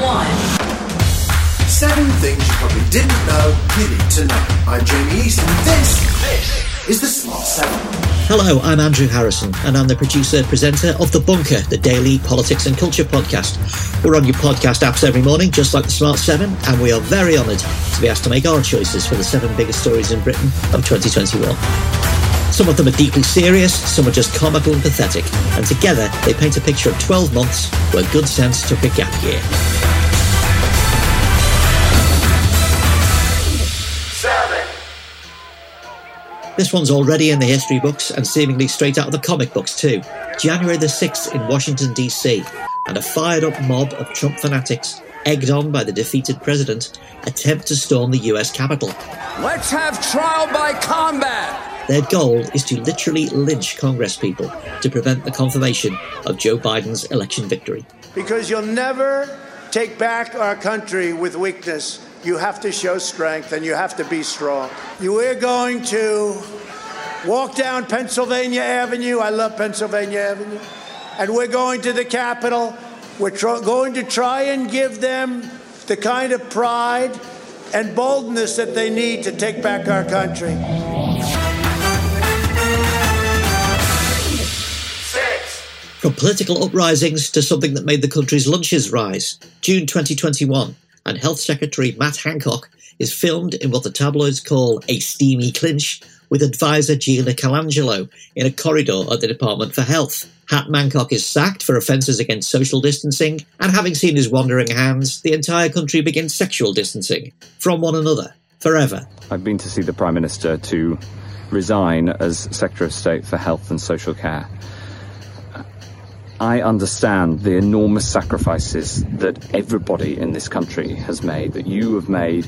one. Seven things you probably didn't know you need to know. I'm Jamie East, and this, this is the Smart Seven. Hello, I'm Andrew Harrison, and I'm the producer and presenter of The Bunker, the daily politics and culture podcast. We're on your podcast apps every morning, just like the Smart 7, and we are very honoured to be asked to make our choices for the seven biggest stories in Britain of 2021. Some of them are deeply serious, some are just comical and pathetic, and together they paint a picture of 12 months where good sense took a gap year. This one's already in the history books and seemingly straight out of the comic books too. January the 6th in Washington DC, and a fired up mob of Trump fanatics, egged on by the defeated president, attempt to storm the US Capitol. Let's have trial by combat! Their goal is to literally lynch Congress people to prevent the confirmation of Joe Biden's election victory. Because you'll never take back our country with weakness. You have to show strength and you have to be strong. You are going to walk down Pennsylvania Avenue. I love Pennsylvania Avenue. And we're going to the Capitol. We're tr- going to try and give them the kind of pride and boldness that they need to take back our country. From political uprisings to something that made the country's lunches rise. June 2021, and Health Secretary Matt Hancock is filmed in what the tabloids call a steamy clinch with advisor Gina Coladangelo in a corridor at the Department for Health. Hat Mancock is sacked for offences against social distancing, and having seen his wandering hands, the entire country begins sexual distancing from one another forever. I've been to see the Prime Minister to resign as Secretary of State for Health and Social Care. I understand the enormous sacrifices that everybody in this country has made, that you have made,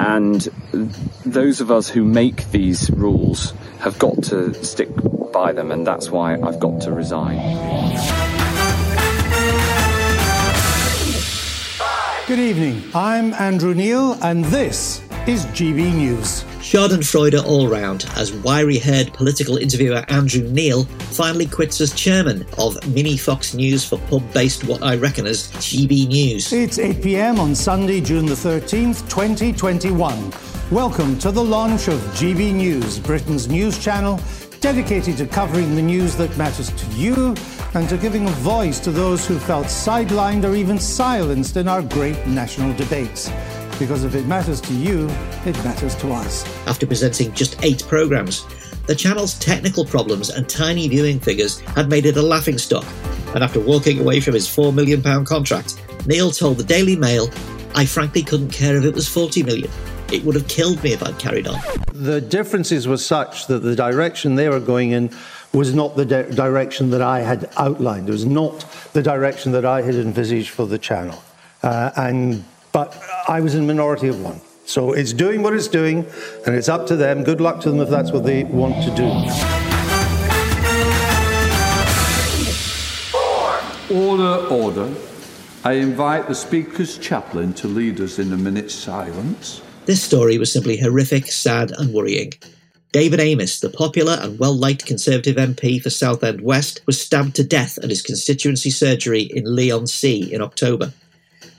and those of us who make these rules have got to stick by them, and that's why I've got to resign. Good evening. I'm Andrew Neil, and this is GB News. Schadenfreude all round as wiry haired political interviewer Andrew Neil finally quits as chairman of Mini Fox News for pub based what I reckon as GB News. It's 8 pm on Sunday, June the 13th, 2021. Welcome to the launch of GB News, Britain's news channel dedicated to covering the news that matters to you and to giving a voice to those who felt sidelined or even silenced in our great national debates. Because if it matters to you, it matters to us. After presenting just eight programmes, the channel's technical problems and tiny viewing figures had made it a laughing stock. And after walking away from his £4 million contract, Neil told the Daily Mail, I frankly couldn't care if it was £40 million. It would have killed me if I'd carried on. The differences were such that the direction they were going in was not the di- direction that I had outlined. It was not the direction that I had envisaged for the channel. Uh, and but I was in minority of one. So it's doing what it's doing, and it's up to them. Good luck to them if that's what they want to do. Order, order. I invite the Speaker's chaplain to lead us in a minute's silence. This story was simply horrific, sad, and worrying. David Amess, the popular and well liked Conservative MP for Southend West, was stabbed to death at his constituency surgery in Leigh-on-Sea in October.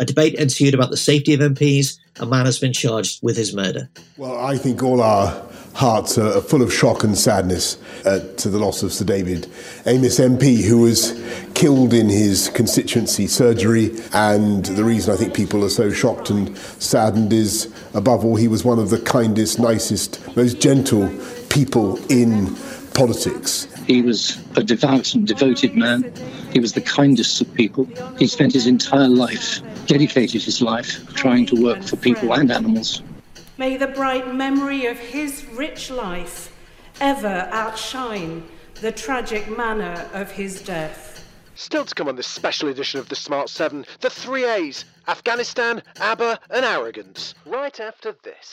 A debate ensued about the safety of MPs. A man has been charged with his murder. Well, I think all our hearts are full of shock and sadness uh, to the loss of Sir David Amess MP, who was killed in his constituency surgery. And the reason I think people are so shocked and saddened is, above all, he was one of the kindest, nicest, most gentle people in politics. He was a devout and devoted man. He was the kindest of people. He spent his entire life, dedicated his life, trying to work for people and animals. May the bright memory of his rich life ever outshine the tragic manner of his death. Still to come on this special edition of the Smart 7, the three A's Afghanistan, ABBA, and arrogance. Right after this.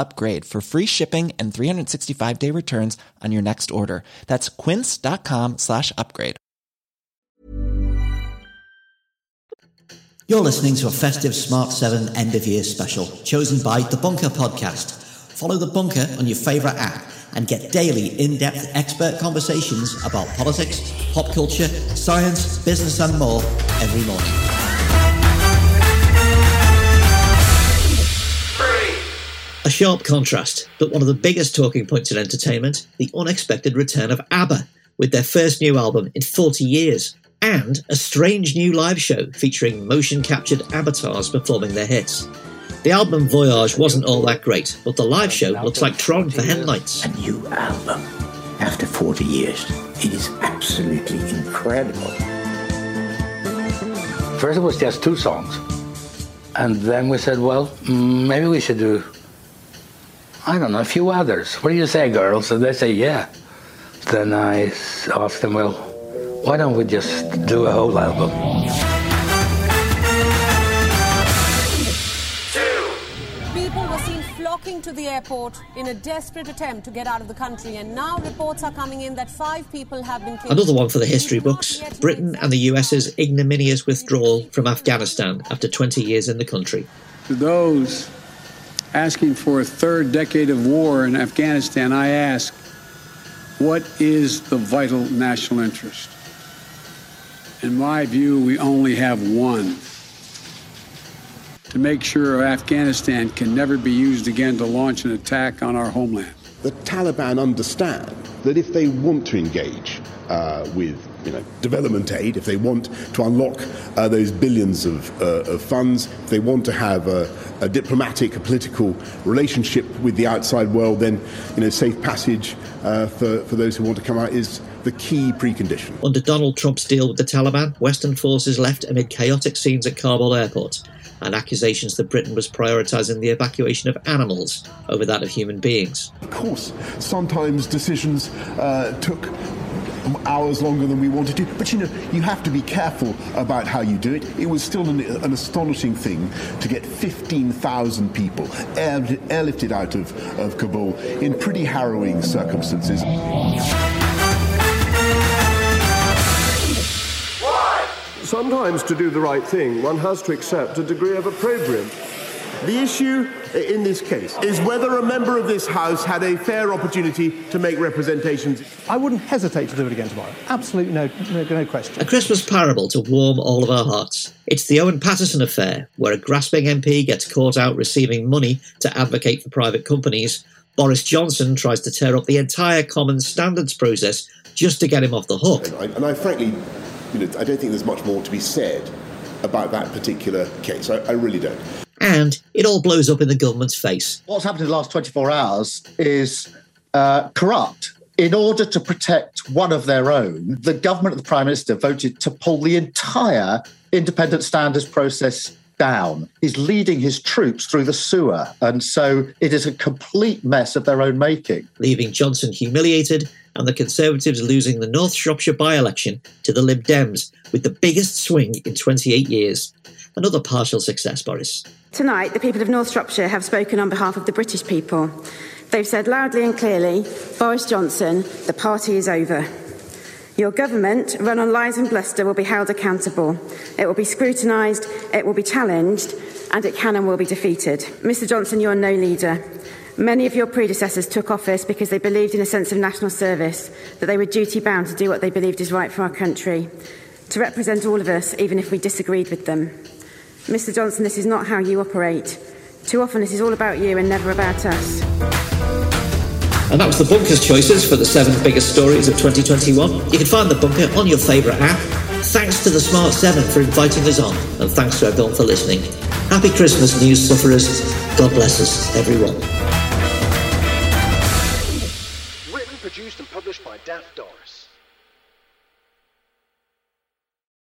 upgrade for free shipping and 365 day returns on your next order. That's quince.com slash upgrade. You're listening to a festive Smart 7 end of year special chosen by The Bunker Podcast. Follow The Bunker on your favourite app and get daily in depth expert conversations about politics, pop culture, science, business, and more every morning. A sharp contrast, but one of the biggest talking points in entertainment the unexpected return of ABBA with their first new album in 40 years, and a strange new live show featuring motion captured avatars performing their hits. The album Voyage wasn't all that great, but the live show looks like Tron for headlights. A new album after 40 years. It is absolutely incredible. First, it was just two songs. And then we said, well, mm, maybe we should do, I don't know, a few others. What do you say, girls? And they say, yeah. Then I asked them, well, why don't we just do a whole album? People were seen flocking to the airport in a desperate attempt to get out of the country, and now reports are coming in that five people have been killed. Another one for the history books Britain and the US's ignominious withdrawal from Afghanistan after 20 years in the country. To those asking for a third decade of war in Afghanistan, I ask, what is the vital national interest? In my view, we only have one to make sure Afghanistan can never be used again to launch an attack on our homeland. The Taliban understand that if they want to engage uh, with you know, development aid, if they want to unlock uh, those billions of, uh, of funds, if they want to have a, a diplomatic, a political relationship with the outside world, then you know, safe passage uh, for, for those who want to come out is the key precondition. Under Donald Trump's deal with the Taliban, Western forces left amid chaotic scenes at Kabul airport and accusations that Britain was prioritising the evacuation of animals over that of human beings. Of course, sometimes decisions uh, took hours longer than we wanted to, but you know, you have to be careful about how you do it. It was still an, an astonishing thing to get 15,000 people air, airlifted out of, of Kabul in pretty harrowing circumstances. Sometimes, to do the right thing, one has to accept a degree of opprobrium. The issue in this case is whether a member of this House had a fair opportunity to make representations. I wouldn't hesitate to do it again tomorrow. Absolutely no, no, no question. A Christmas parable to warm all of our hearts. It's the Owen Paterson affair, where a grasping MP gets caught out receiving money to advocate for private companies. Boris Johnson tries to tear up the entire common standards process just to get him off the hook. And I, and I frankly, you know, I don't think there's much more to be said about that particular case. I, I really don't. And it all blows up in the government's face. What's happened in the last 24 hours is uh, corrupt. In order to protect one of their own, the government of the Prime Minister voted to pull the entire independent standards process down. He's leading his troops through the sewer. And so it is a complete mess of their own making. Leaving Johnson humiliated and the Conservatives losing the North Shropshire by election to the Lib Dems with the biggest swing in 28 years. Another partial success, Boris. Tonight, the people of North Shropshire have spoken on behalf of the British people. They've said loudly and clearly Boris Johnson, the party is over. Your government, run on lies and bluster, will be held accountable. It will be scrutinised, it will be challenged, and it can and will be defeated. Mr Johnson, you are no leader. Many of your predecessors took office because they believed in a sense of national service, that they were duty bound to do what they believed is right for our country, to represent all of us, even if we disagreed with them. Mr Johnson, this is not how you operate. Too often it is all about you and never about us. And that was the Bunker's choices for the seven biggest stories of 2021. You can find the Bunker on your favourite app. Thanks to the Smart 7 for inviting us on, and thanks to everyone for listening. Happy Christmas, news sufferers. God bless us, everyone. Written, produced, and published by Daft Doris.